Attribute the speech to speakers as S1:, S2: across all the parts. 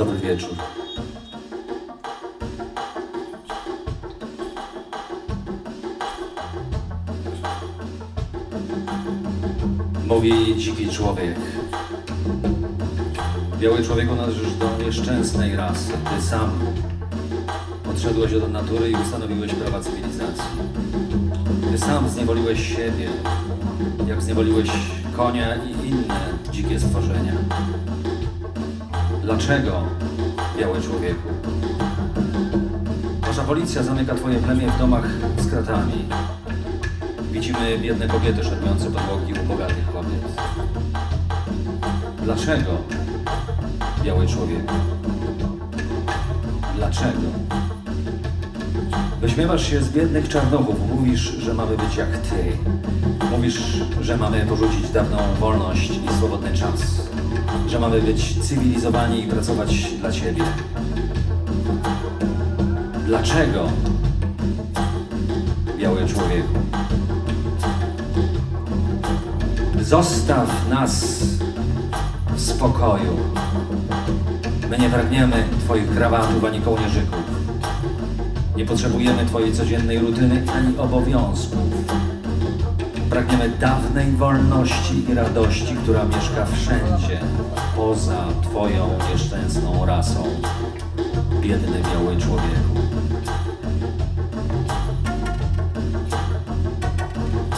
S1: Dobry wieczór. Mówi dziki człowiek. Biały człowieku należysz do nieszczęsnej rasy. Ty sam odszedłeś od natury i ustanowiłeś prawa cywilizacji. Ty sam zniewoliłeś siebie, jak zniewoliłeś konia i inne dzikie stworzenia. Dlaczego, biały człowieku? Wasza policja zamyka twoje plemię w domach z kratami. Widzimy biedne kobiety szermujące podłogi u bogatych kobiet. Dlaczego, biały człowieku? Dlaczego? Wyśmiewasz się z biednych czarnochów, mówisz, że mamy być jak ty. Mówisz, że mamy porzucić dawną wolność i swobodny czas. Że mamy być cywilizowani i pracować dla ciebie. Dlaczego, biały człowieku? Zostaw nas w spokoju. My nie pragniemy Twoich krawatów ani kołnierzyków. Nie potrzebujemy Twojej codziennej rutyny ani obowiązków. Pragniemy dawnej wolności i radości, która mieszka wszędzie, poza Twoją nieszczęsną rasą. Biedny biały człowieku.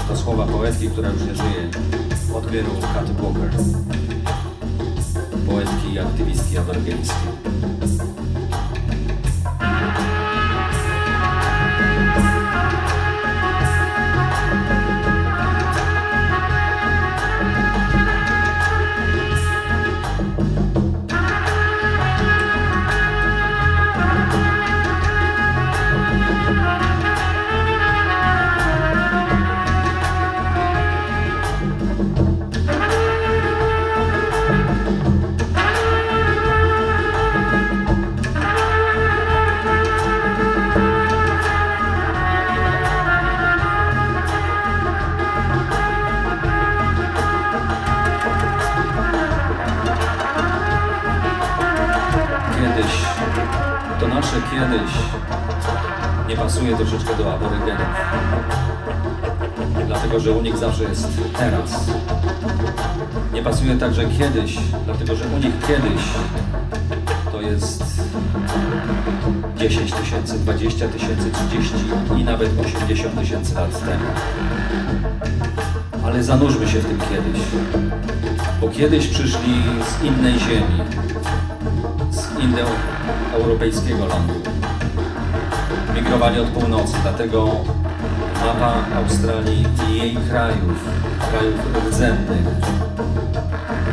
S1: To słowa poetki, która już nie żyje, od wielu Katy Walker. Poetki i aktywistki aborygejskiej. Kiedyś nie pasuje troszeczkę do aborygenów. Dlatego, że u nich zawsze jest teraz. Nie pasuje także kiedyś, dlatego, że u nich kiedyś to jest 10 tysięcy, 20 tysięcy, 30 i nawet 80 tysięcy lat temu. Ale zanurzmy się w tym kiedyś, bo kiedyś przyszli z innej ziemi, z indoeuropejskiego lądu. Migrowali od północy, dlatego mapa Australii i jej krajów, krajów rdzennych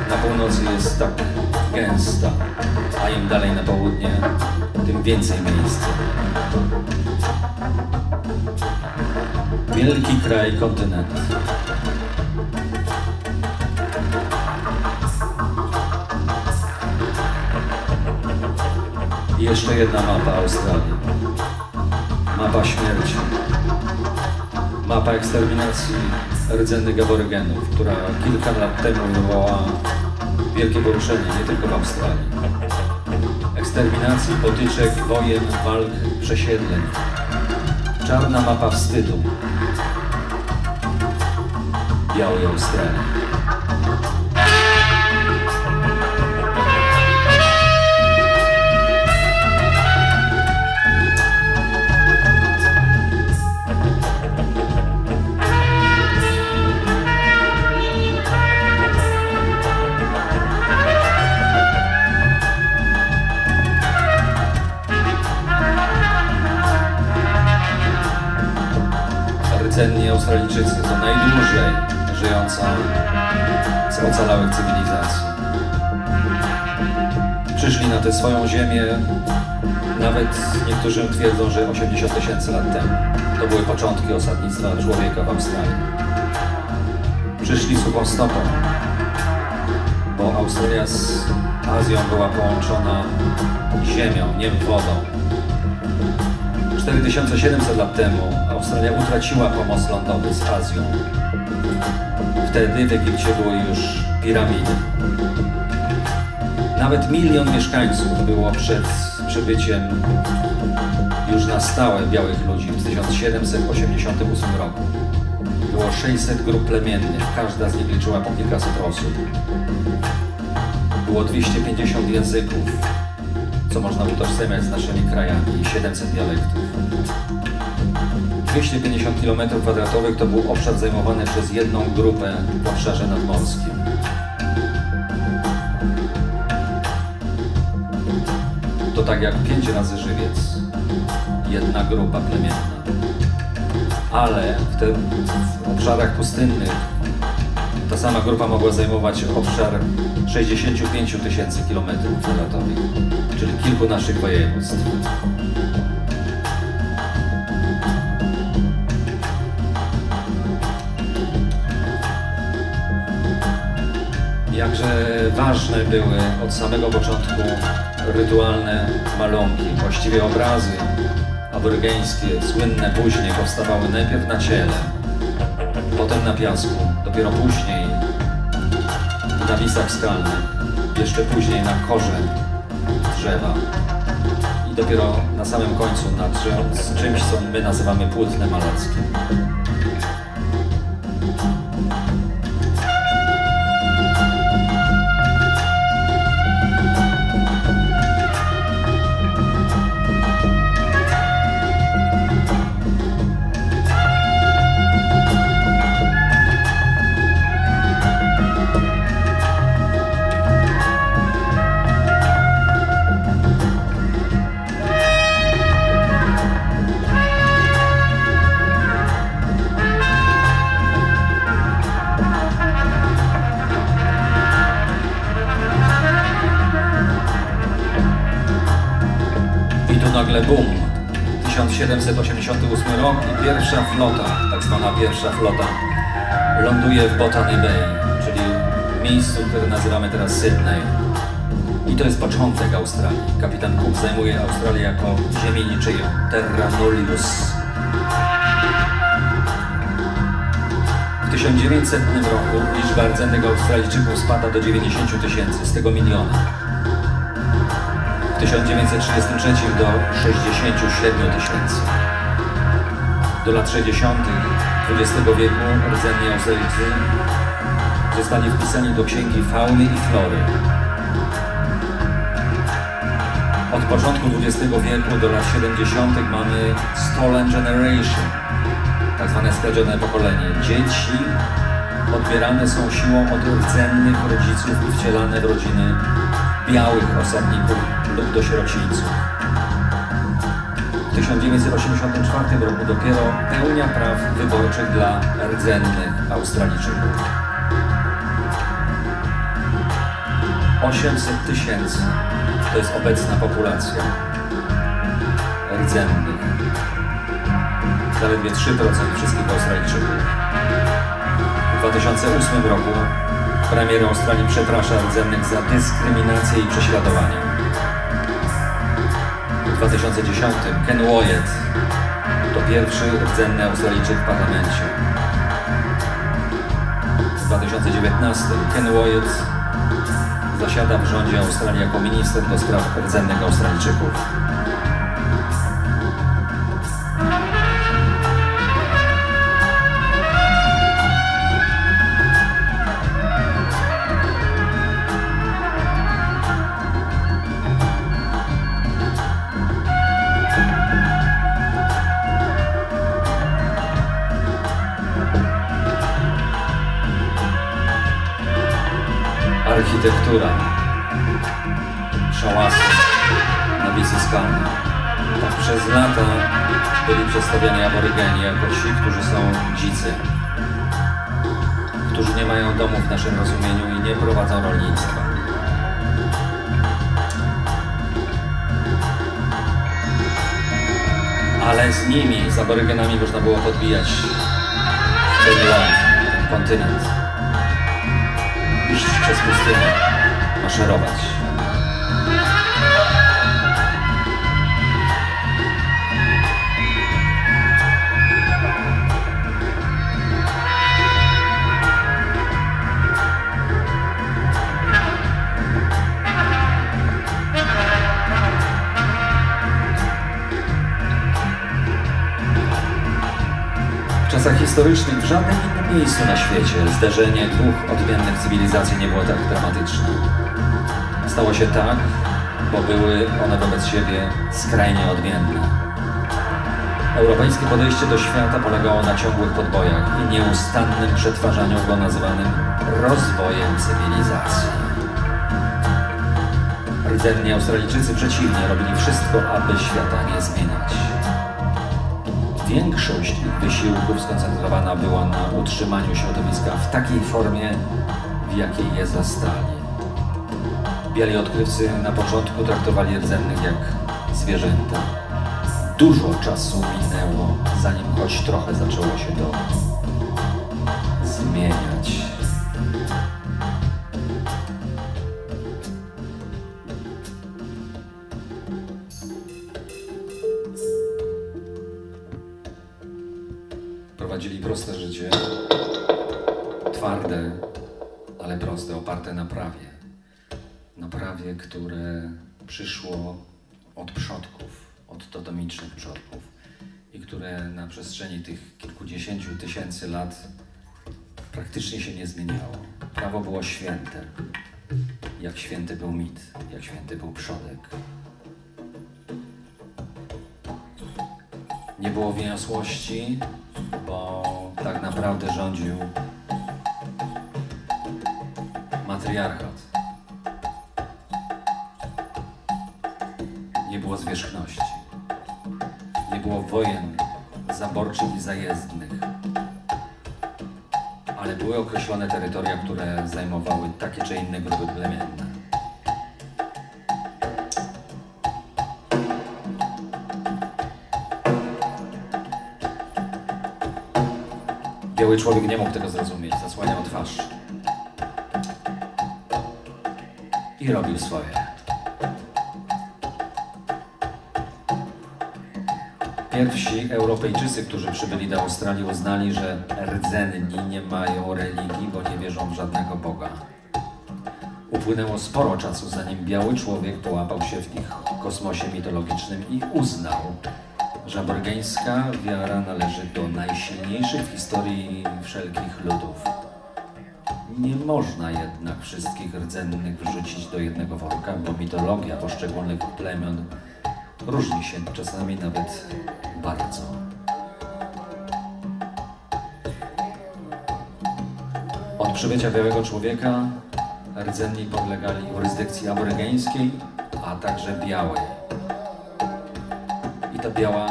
S1: na północy jest tak gęsta, a im dalej na południe, tym więcej miejsca. Wielki kraj, kontynent. Jeszcze jedna mapa Australii. Mapa śmierci. Mapa eksterminacji rdzennych aborygenów, która kilka lat temu wywołała wielkie poruszenie nie tylko w Australii. Eksterminacji, potyczek, wojen, walk, przesiedleń. Czarna mapa wstydu. Białej Australii. Nawet niektórzy twierdzą, że 80 tysięcy lat temu. To były początki osadnictwa człowieka w Australii. Przyszli suchą stopą, bo Australia z Azją była połączona ziemią, nie wodą. 4700 lat temu Australia utraciła pomost lądowy z Azją. Wtedy w Egipcie były już piramidy. Nawet milion mieszkańców było przed przybyciem już na stałe białych ludzi w 1788 roku. Było 600 grup plemiennych, każda z nich liczyła po kilkaset osób. Było 250 języków, co można utożsamiać z naszymi krajami i 700 dialektów. 250 km2 to był obszar zajmowany przez jedną grupę w obszarze nadmorskim. Tak jak pięć razy żywiec, jedna grupa plemienna. Ale w, tym, w obszarach pustynnych ta sama grupa mogła zajmować obszar 65 tysięcy kilometrów kwadratowych, czyli kilku naszych województw. Jakże ważne były od samego początku rytualne malunki, właściwie obrazy aborygeńskie, słynne później powstawały najpierw na ciele, potem na piasku, dopiero później na wisach skalnych, jeszcze później na korze drzewa i dopiero na samym końcu na czymś, co my nazywamy płótnem malarskim. Pierwsza flota, ląduje w Botany Bay, czyli miejscu, które nazywamy teraz Sydney. I to jest początek Australii. Kapitan Cook zajmuje Australię jako ziemię niczyją, terra nullius. W 1900 roku liczba rdzennych Australijczyków spada do 90 tysięcy, z tego miliona. W 1933 do 67 tysięcy. Do lat 60. XX wieku rdzenni Australijczycy zostali wpisani do księgi fauny i flory. Od początku XX wieku do lat 70. mamy Stolen Generation, tak zwane skradzione pokolenie. Dzieci odbierane są siłą od rdzennych rodziców i wcielane w rodziny białych osadników lub do sierocińców. W 1984 roku dopiero pełnia praw wyborczych dla rdzennych Australijczyków. 800 tysięcy to jest obecna populacja rdzennych. Zaledwie 3% wszystkich Australijczyków. W 2008 roku premier Australii przeprasza rdzennych za dyskryminację i prześladowanie. W 2010 Ken Wyatt to pierwszy rdzenny Australijczyk w parlamencie. W 2019 Ken Wyatt zasiada w rządzie Australii jako minister do spraw rdzennych Australijczyków. Szałasy na Wisy Skalnej. Tak przez lata byli przedstawiani aborygeni jako ci, którzy są dzicy, którzy nie mają domu w naszym rozumieniu i nie prowadzą rolnictwa. Ale z nimi, z aborygenami można było podbijać ten ląd, ten kontynent iść przez pustynię, maszerować. Historycznych w żadnym innym miejscu na świecie zderzenie dwóch odmiennych cywilizacji nie było tak dramatyczne. Stało się tak, bo były one wobec siebie skrajnie odmienne. Europejskie podejście do świata polegało na ciągłych podbojach i nieustannym przetwarzaniu go nazywanym rozwojem cywilizacji. Rdzenni Australijczycy przeciwnie robili wszystko, aby świata nie zmieniać. Większość wysiłków skoncentrowana była na utrzymaniu środowiska w takiej formie, w jakiej je zastali. Biali odkrywcy na początku traktowali rdzennych jak zwierzęta. Dużo czasu minęło, zanim choć trochę zaczęło się to Prowadzili proste życie, twarde, ale proste, oparte na prawie. Na prawie, które przyszło od przodków, od totomicznych przodków i które na przestrzeni tych kilkudziesięciu tysięcy lat praktycznie się nie zmieniało. Prawo było święte, jak święty był mit, jak święty był przodek. Nie było wyniosłości, tak naprawdę rządził matriarchat. Nie było zwierzchności. Nie było wojen zaborczych i zajezdnych. Ale były określone terytoria, które zajmowały takie czy inne grupy plemienne. Biały człowiek nie mógł tego zrozumieć, zasłaniał twarz. I robił swoje. Pierwsi Europejczycy, którzy przybyli do Australii, uznali, że rdzenni nie mają religii, bo nie wierzą w żadnego Boga. Upłynęło sporo czasu, zanim biały człowiek połapał się w ich kosmosie mitologicznym i uznał, że aborygeńska wiara należy do najsilniejszych w historii wszelkich ludów. Nie można jednak wszystkich rdzennych wrzucić do jednego worka, bo mitologia poszczególnych plemion różni się czasami nawet bardzo. Od przybycia białego człowieka rdzenni podlegali jurysdykcji aborygeńskiej, a także białej. I ta biała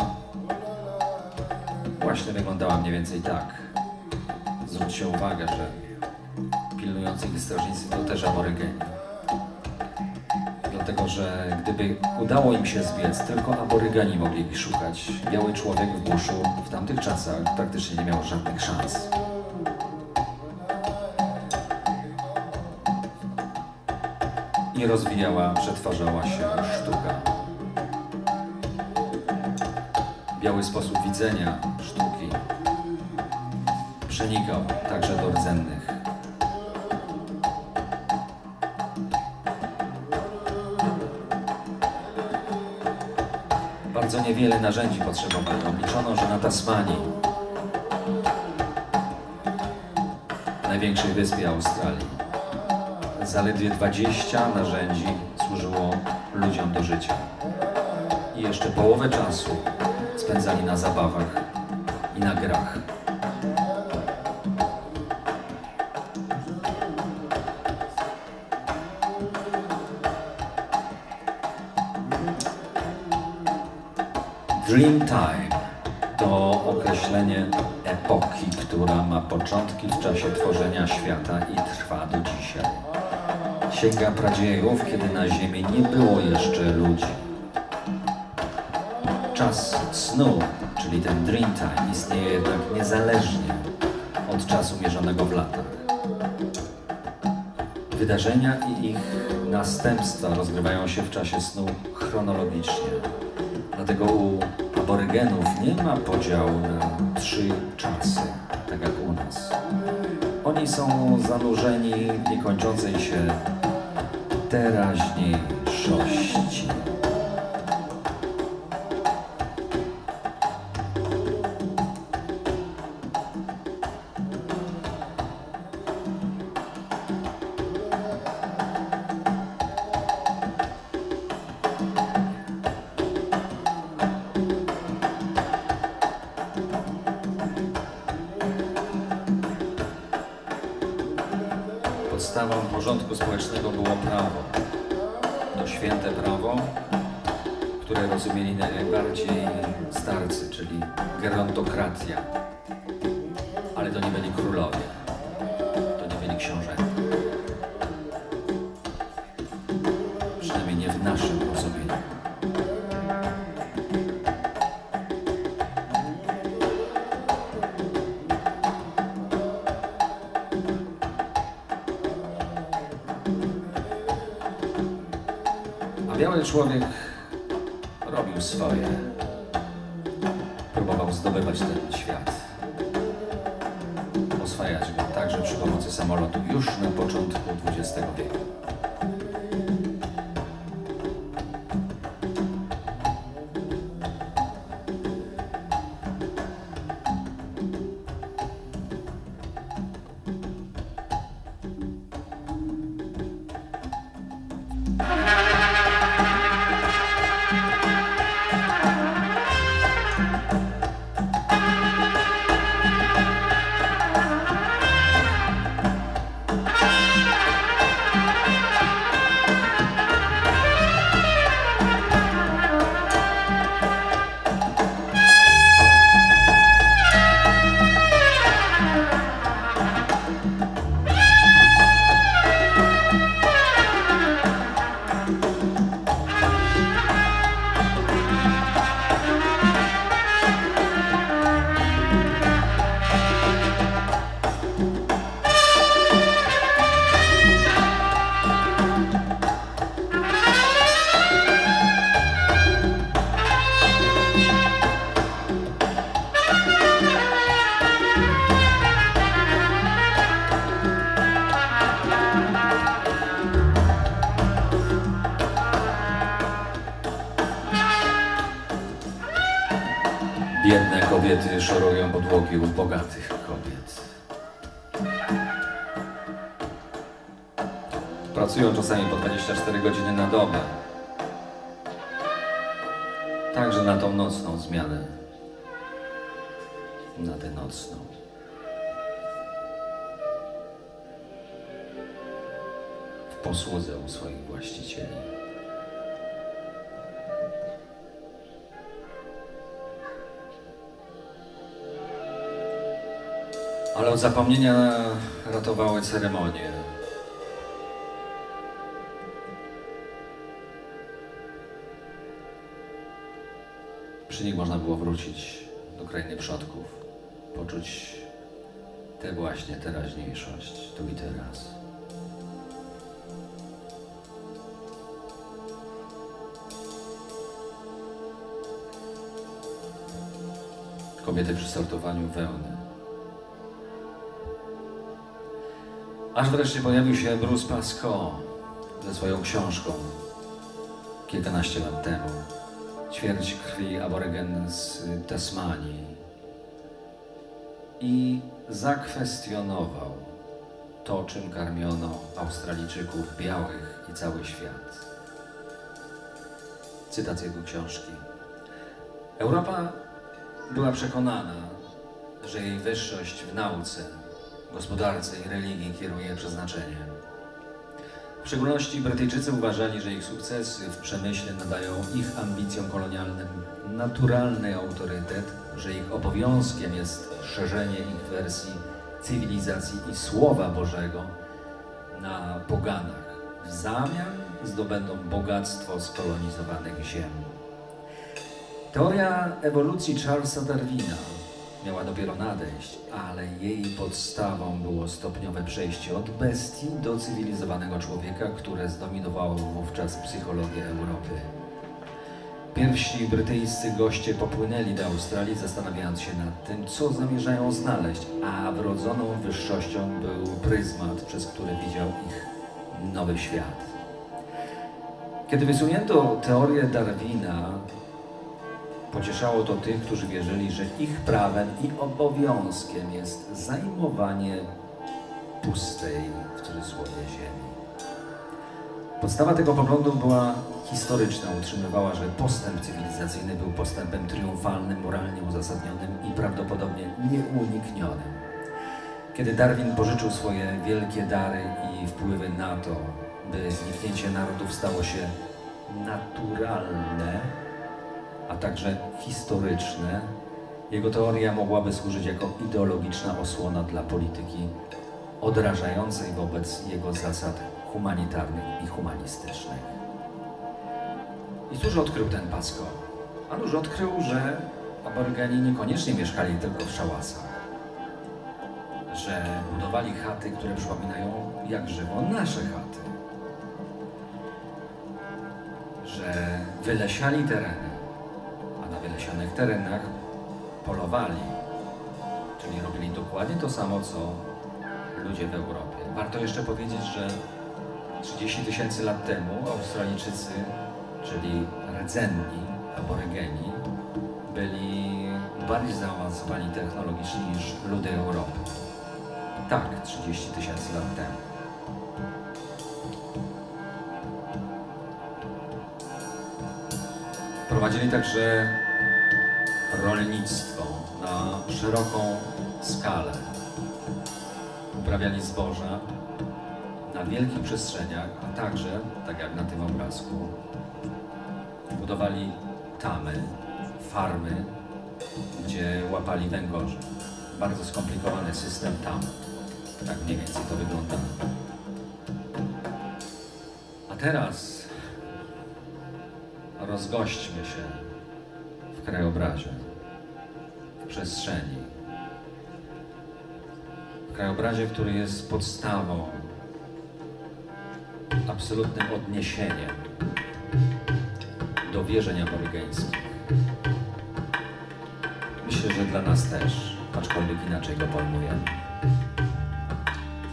S1: właśnie wyglądała mniej więcej tak. Zwróćcie uwagę, że pilnujący ich strażnicy to też aborygeni. Dlatego, że gdyby udało im się zbiec, tylko aborygani mogli ich szukać. Biały człowiek w buszu w tamtych czasach praktycznie nie miał żadnych szans. I rozwijała, przetwarzała się sztuka. Biały sposób widzenia sztuki przenikał także do rdzennych. Bardzo niewiele narzędzi potrzebowano. Liczono, że na Tasmanii, największej wyspie Australii, zaledwie 20 narzędzi służyło ludziom do życia. I jeszcze połowę czasu spędzali na zabawach i na grach. Dreamtime to określenie epoki, która ma początki w czasie tworzenia świata i trwa do dzisiaj. Sięga pradziejów, kiedy na Ziemi nie było jeszcze ludzi. Czas snu, czyli ten Dreamtime, istnieje jednak niezależnie od czasu mierzonego w latach. Wydarzenia i ich następstwa rozgrywają się w czasie snu chronologicznie. Dlatego u aborygenów nie ma podziału na trzy czasy, tak jak u nas. Oni są zanurzeni w niekończącej się teraźniejszości. Go także przy pomocy samolotu już na początku XX wieku. Na tę nocną. W posłudze u swoich właścicieli. Ale od zapomnienia ratowały ceremonie. Przy nich można było wrócić do krainy przodków, poczuć tę właśnie teraźniejszość, tu i teraz. Kobiety przy sortowaniu wełny. Aż wreszcie pojawił się Bruce Pascoe ze swoją książką kilkanaście lat temu. Ćwierć krwi aborygen z Tasmanii. I zakwestionował to, czym karmiono Australijczyków białych i cały świat. Cytat z jego książki. Europa była przekonana, że jej wyższość w nauce gospodarce i religii kieruje przeznaczenie. W szczególności Brytyjczycy uważali, że ich sukcesy w przemyśle nadają ich ambicjom kolonialnym naturalny autorytet, że ich obowiązkiem jest szerzenie ich wersji cywilizacji i Słowa Bożego na poganach. W zamian zdobędą bogactwo skolonizowanych ziem. Teoria ewolucji Charlesa Darwina miała dopiero nadejść, ale jej podstawą było stopniowe przejście od bestii do cywilizowanego człowieka, które zdominowało wówczas psychologię Europy. Pierwsi brytyjscy goście popłynęli do Australii, zastanawiając się nad tym, co zamierzają znaleźć, a wrodzoną wyższością był pryzmat, przez który widział ich nowy świat. Kiedy wysunięto teorię Darwina, Pocieszało to tych, którzy wierzyli, że ich prawem i obowiązkiem jest zajmowanie pustej, w cudzysłowie, ziemi. Podstawa tego poglądu była historyczna. Utrzymywała, że postęp cywilizacyjny był postępem triumfalnym, moralnie uzasadnionym i prawdopodobnie nieuniknionym. Kiedy Darwin pożyczył swoje wielkie dary i wpływy na to, by zniknięcie narodów stało się naturalne, a także historyczne, jego teoria mogłaby służyć jako ideologiczna osłona dla polityki odrażającej wobec jego zasad humanitarnych i humanistycznych. I cóż odkrył ten Pasco? Anuż odkrył, że aborygeni niekoniecznie mieszkali tylko w szałasach, że budowali chaty, które przypominają jak żywo nasze chaty, że wylesiali tereny, a na wylesionych terenach polowali, czyli robili dokładnie to samo, co ludzie w Europie. Warto jeszcze powiedzieć, że 30 tysięcy lat temu Australijczycy, czyli rdzenni, aborygeni, byli bardziej zaawansowani technologicznie niż ludy Europy. Tak, 30 tysięcy lat temu. Prowadzili także rolnictwo na szeroką skalę. Uprawiali zboża wielkich przestrzeniach, a także, tak jak na tym obrazku, budowali tamy, farmy, gdzie łapali węgorze. Bardzo skomplikowany system tam. Tak mniej więcej to wygląda. A teraz rozgośćmy się w krajobrazie, w przestrzeni. W krajobrazie, który jest podstawą, absolutnym odniesieniem do wierzeń aborygeńskich. Myślę, że dla nas też, aczkolwiek inaczej go pojmujemy.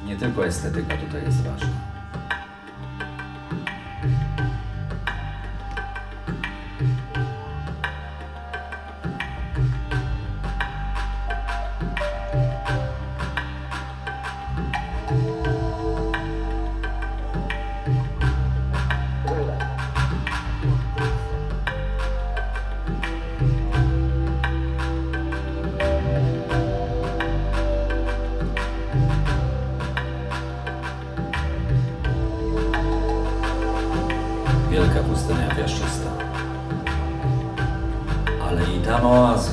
S1: Nie tylko estetyka tutaj jest ważna. Wielka pustynia piaszczysta. Ale i tam oazy.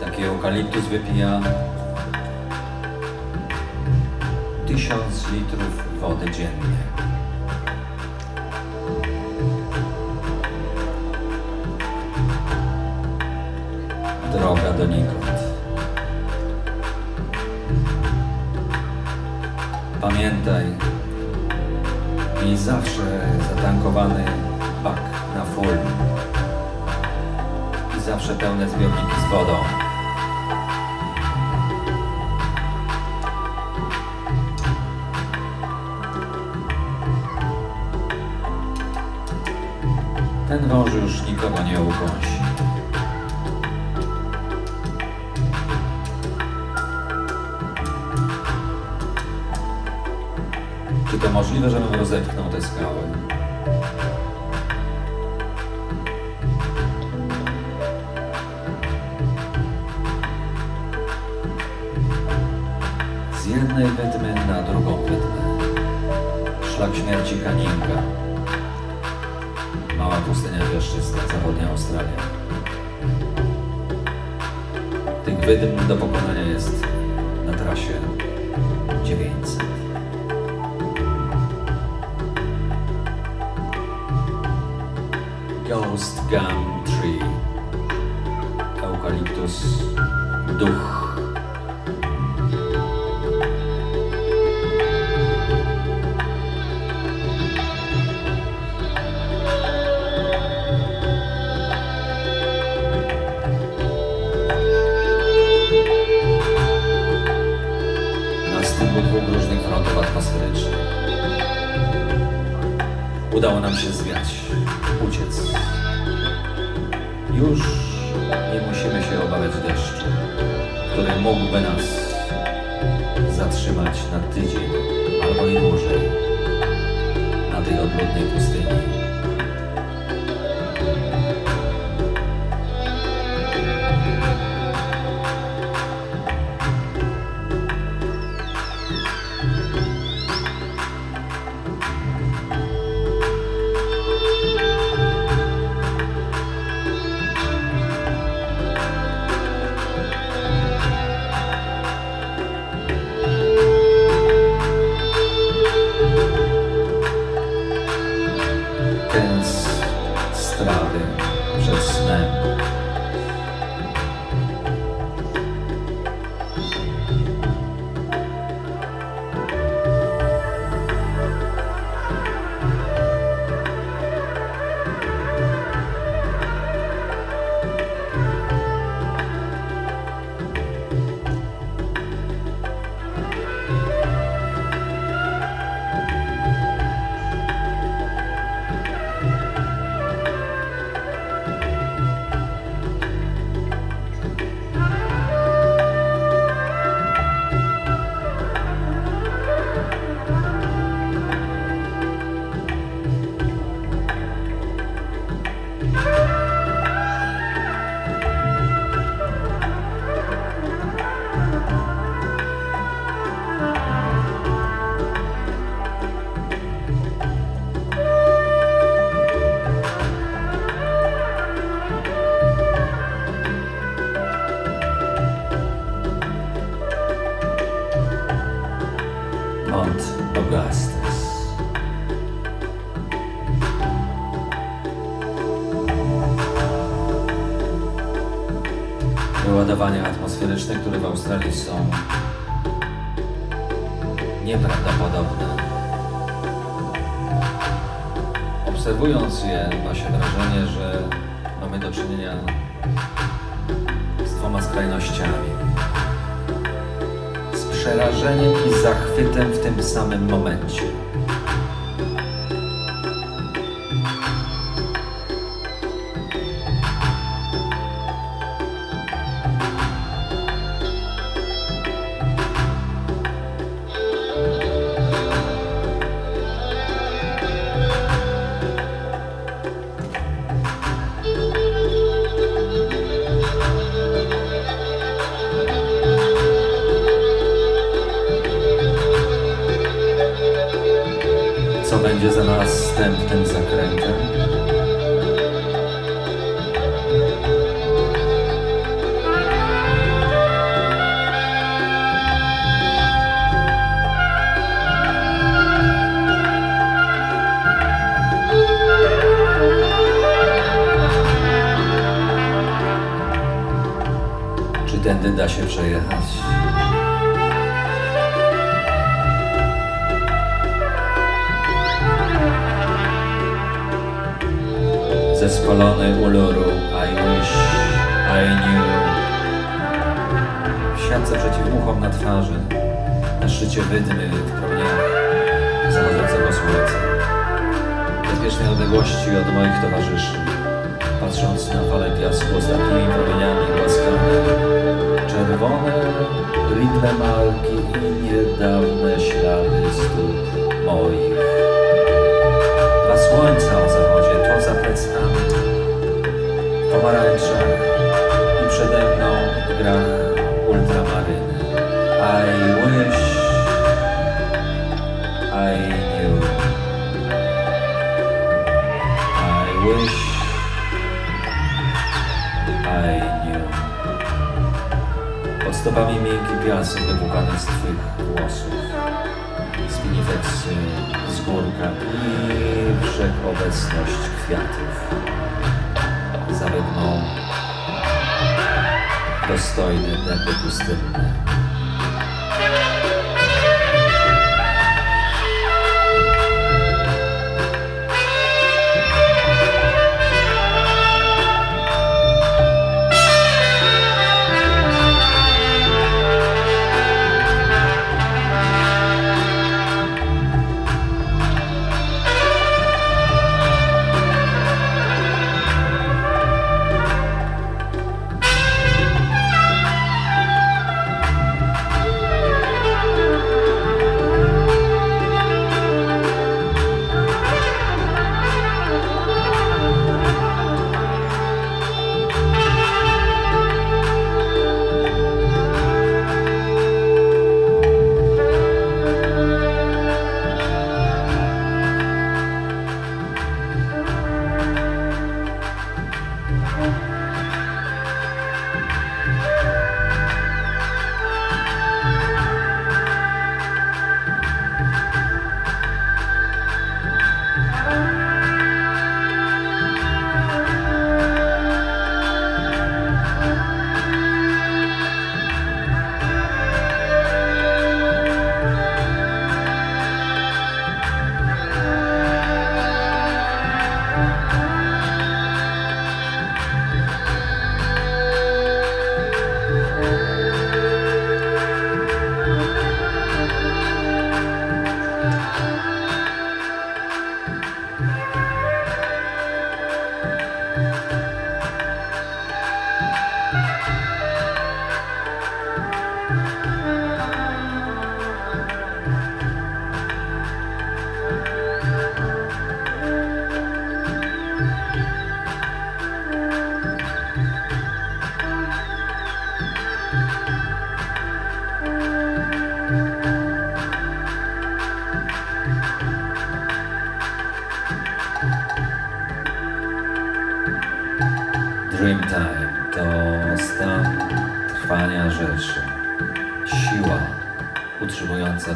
S1: Taki eukaliptus wypija tysiąc litrów wody dziennie. Droga donikąd. Pamiętaj, miej zawsze zatankowany bak na full i zawsze pełne zbiorniki z wodą. Ten wąż już nikogo nie ukąsi. Możliwe, żebym rozepchnął te skały? Z jednej wydmy na drugą wydmę. Szlak śmierci Kaninga. Mała pustynia piaszczysta, zachodnia Australia. Tych wydm do pokonania されて wypłukane z Twych włosów, zgnite psy z górka i wszechobecność kwiatów. Zawydną dostojny dęby pustynne.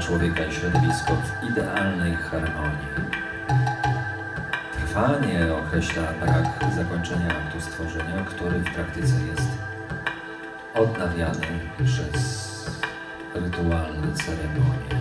S1: Człowieka i środowisko w idealnej harmonii. Trwanie określa brak zakończenia aktu stworzenia, który w praktyce jest odnawiany przez rytualne ceremonie.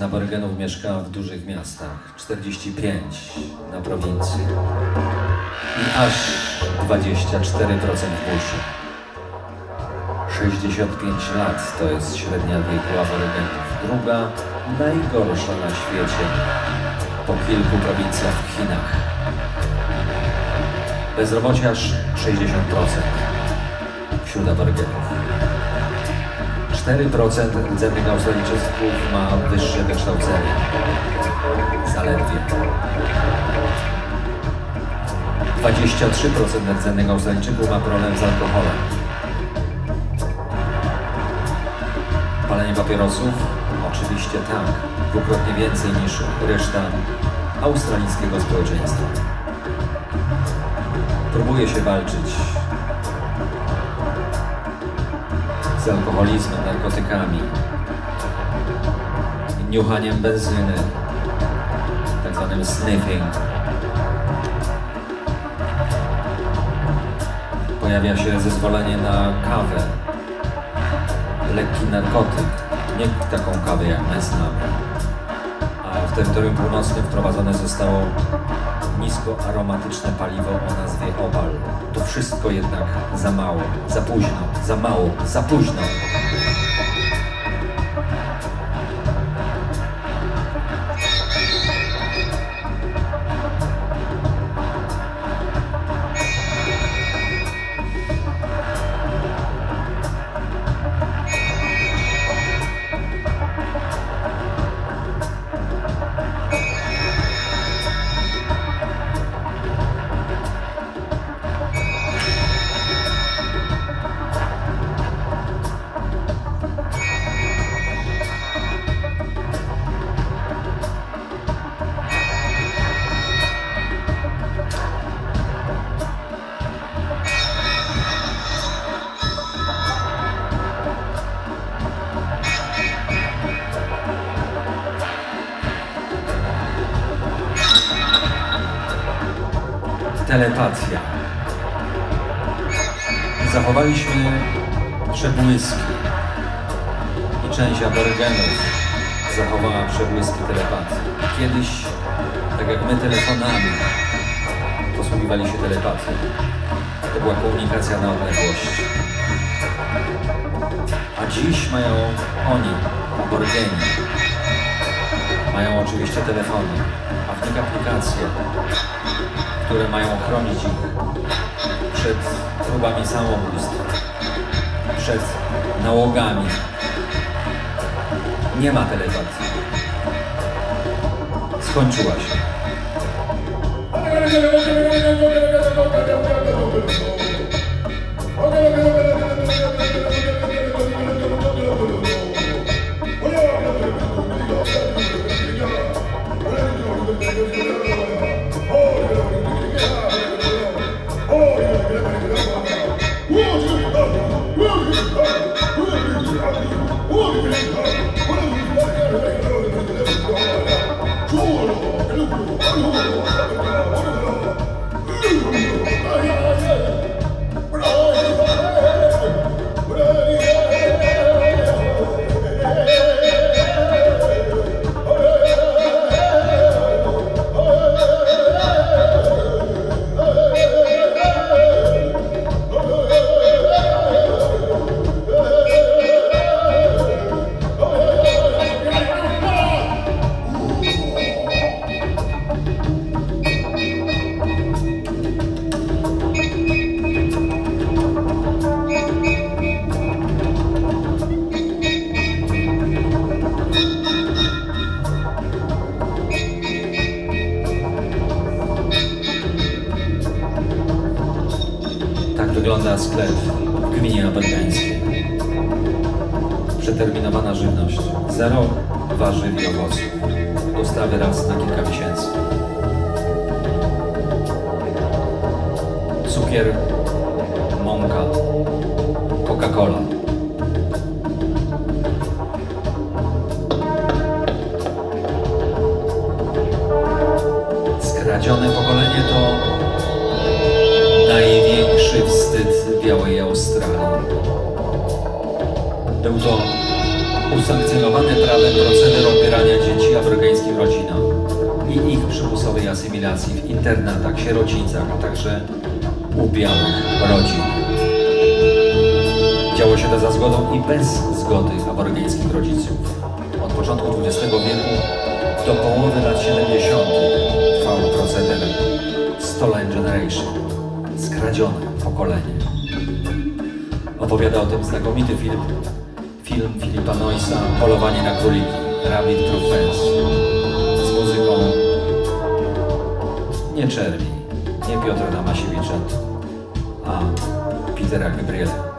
S1: Procent aborygenów mieszka w dużych miastach, 45 na prowincji i aż 24% w buszy. 65 lat to jest średnia wieku aborygenów. Druga najgorsza na świecie po kilku prowincjach w Chinach. Bezrobocie aż 60% wśród aborygenów. 4% rdzennych Australijczyków ma wyższe wykształcenie. Zaledwie. 23% rdzennych Australijczyków ma problem z alkoholem. Palenie papierosów? Oczywiście tak. Dwukrotnie więcej niż reszta australijskiego społeczeństwa. Próbuje się walczyć z alkoholizmem, narkotykami, niuchaniem benzyny, tak zwanym sniffing. Pojawia się zezwolenie na kawę, lekki narkotyk, nie taką kawę jak my znamy. A w terytorium północnym wprowadzone zostało niskoaromatyczne paliwo o nazwie opal. To wszystko jednak za mało, za późno, za mało, za późno. Zachowaliśmy przebłyski i część aborygenów zachowała przebłyski telepatii. Kiedyś, tak jak my telefonami, posługiwali się telepatią. To była komunikacja na odległość. A dziś mają oni, aborygeni, mają oczywiście telefony, a w nich aplikacje, które mają chronić ich przed sługami przed nałogami. Nie ma telepatii. Skończyła się. Okay, okay, okay, masculine internatach, sierocińcach, a także u białych rodzin. Działo się to za zgodą i bez zgody aborygeńskich rodziców. Od początku XX wieku do połowy lat 70. trwał proceder Stolen Generation, skradzione pokolenie. Opowiada o tym znakomity film, film Filipa Noisa Polowanie na króliki, Rabbit Proof Fence, nie Czerwi, nie Piotra Damasiewicza, a Petera Gabriela.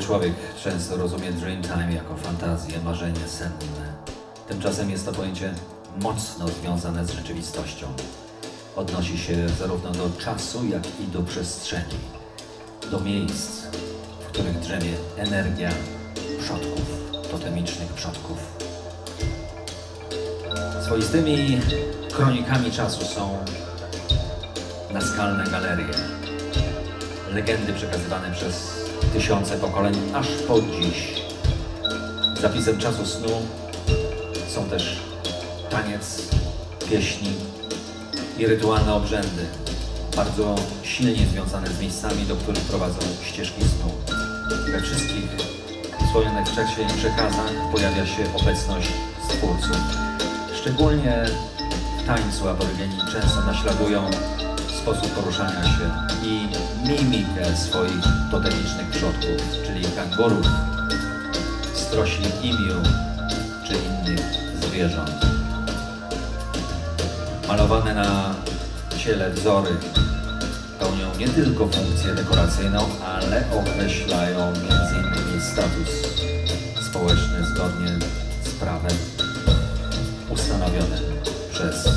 S1: Człowiek często rozumie Dreamtime jako fantazję, marzenie senne. Tymczasem jest to pojęcie mocno związane z rzeczywistością. Odnosi się zarówno do czasu, jak i do przestrzeni, do miejsc, w których drzemie energia przodków, totemicznych przodków. Swoistymi kronikami czasu są naskalne galerie, legendy przekazywane przez tysiące pokoleń aż po dziś. Zapisem czasu snu są też taniec, pieśni i rytualne obrzędy, bardzo silnie związane z miejscami, do których prowadzą ścieżki snu. We wszystkich wspomnianych wcześniej przekazach pojawia się obecność stwórców. Szczególnie tańcu aborygeni często naśladują sposób poruszania się i mimikę swoich totemicznych przodków, czyli kangurów, strośli imiu czy innych zwierząt. Malowane na ciele wzory pełnią nie tylko funkcję dekoracyjną, ale określają m.in. status społeczny zgodnie z prawem ustanowionym przez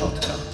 S1: zachodni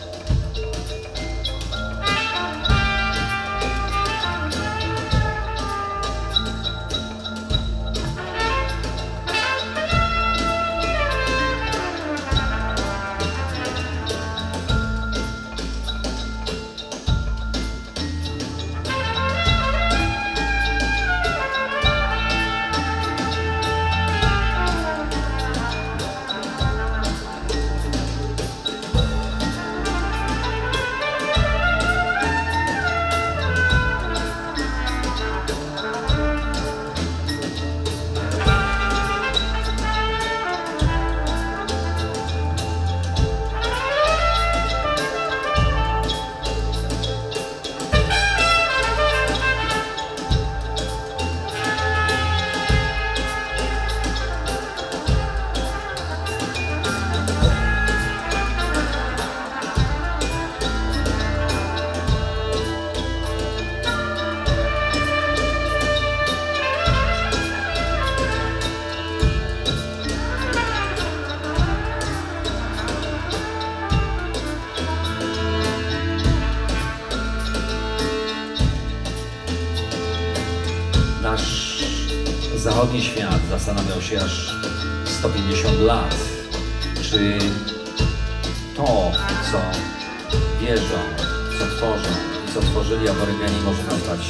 S1: co tworzyli Aborygeni można nazwać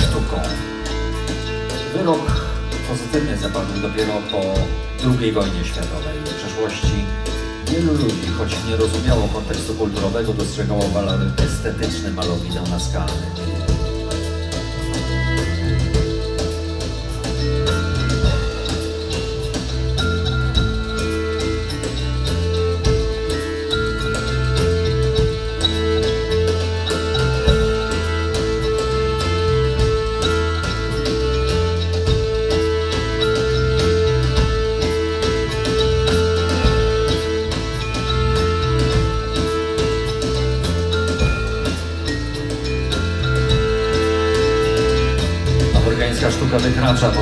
S1: sztuką. Wyrok pozytywnie zapadł dopiero po II wojnie światowej. W przeszłości wielu ludzi, choć nie rozumiało kontekstu kulturowego, dostrzegało walory estetyczne malowidła naskalnych. Amerykańska sztuka wykracza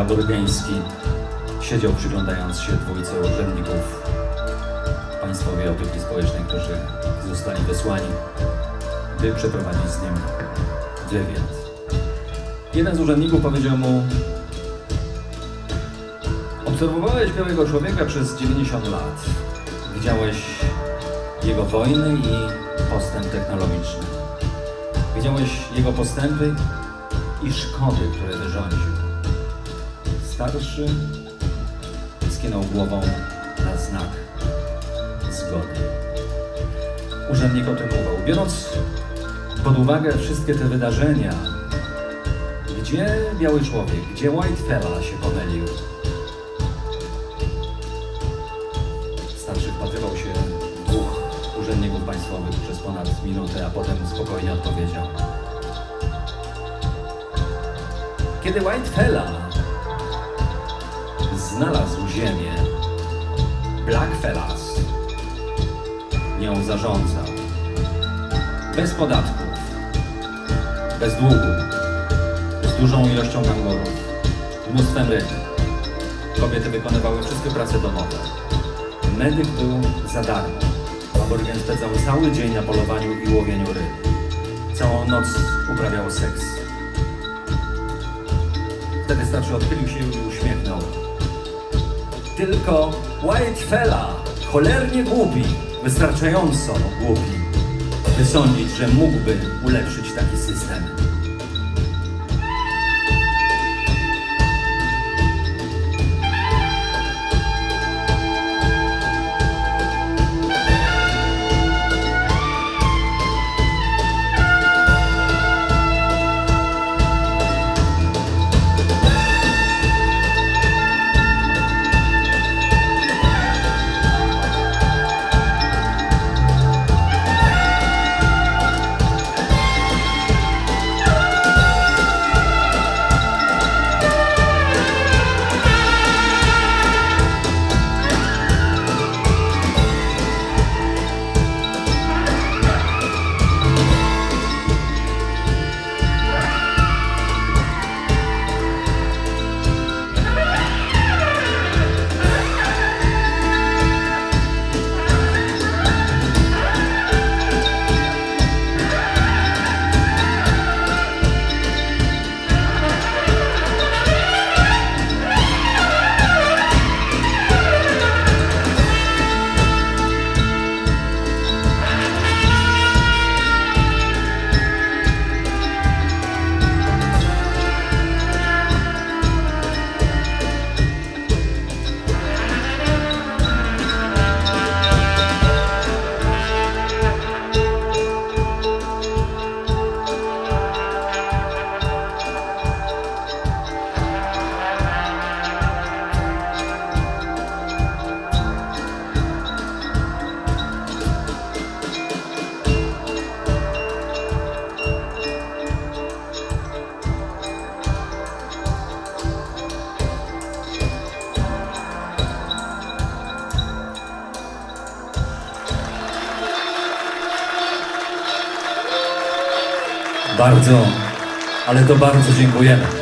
S1: aborygeński siedział przyglądając się dwójce urzędników Państwowej Opieki Społecznej, którzy zostali wysłani, by przeprowadzić z nim wywiad. Jeden z urzędników powiedział mu Obserwowałeś białego człowieka przez 90 lat. Widziałeś jego wojny i postęp technologiczny. Widziałeś jego postępy i szkody, które wyrządził. Starszy skinął głową na znak zgody. Urzędnik kontynuował. Biorąc pod uwagę wszystkie te wydarzenia, gdzie biały człowiek, gdzie white fella się pomylił? Starszy wpatrywał się dwóch urzędników państwowych przez ponad minutę, a potem spokojnie odpowiedział. Kiedy White nią zarządzał. Bez podatków, bez długu, z dużą ilością kangurów, mnóstwem ryb. Kobiety wykonywały wszystkie prace domowe. Medyk był za darmo. Aborygen spędzał cały dzień na polowaniu i łowieniu ryb. Całą noc uprawiał seks. Wtedy starszy odchylił się i uśmiechnął. Tylko White Fella, cholernie głupi, wystarczająco głupi, by sądzić, że mógłby ulepszyć taki system. Bardzo dziękujemy.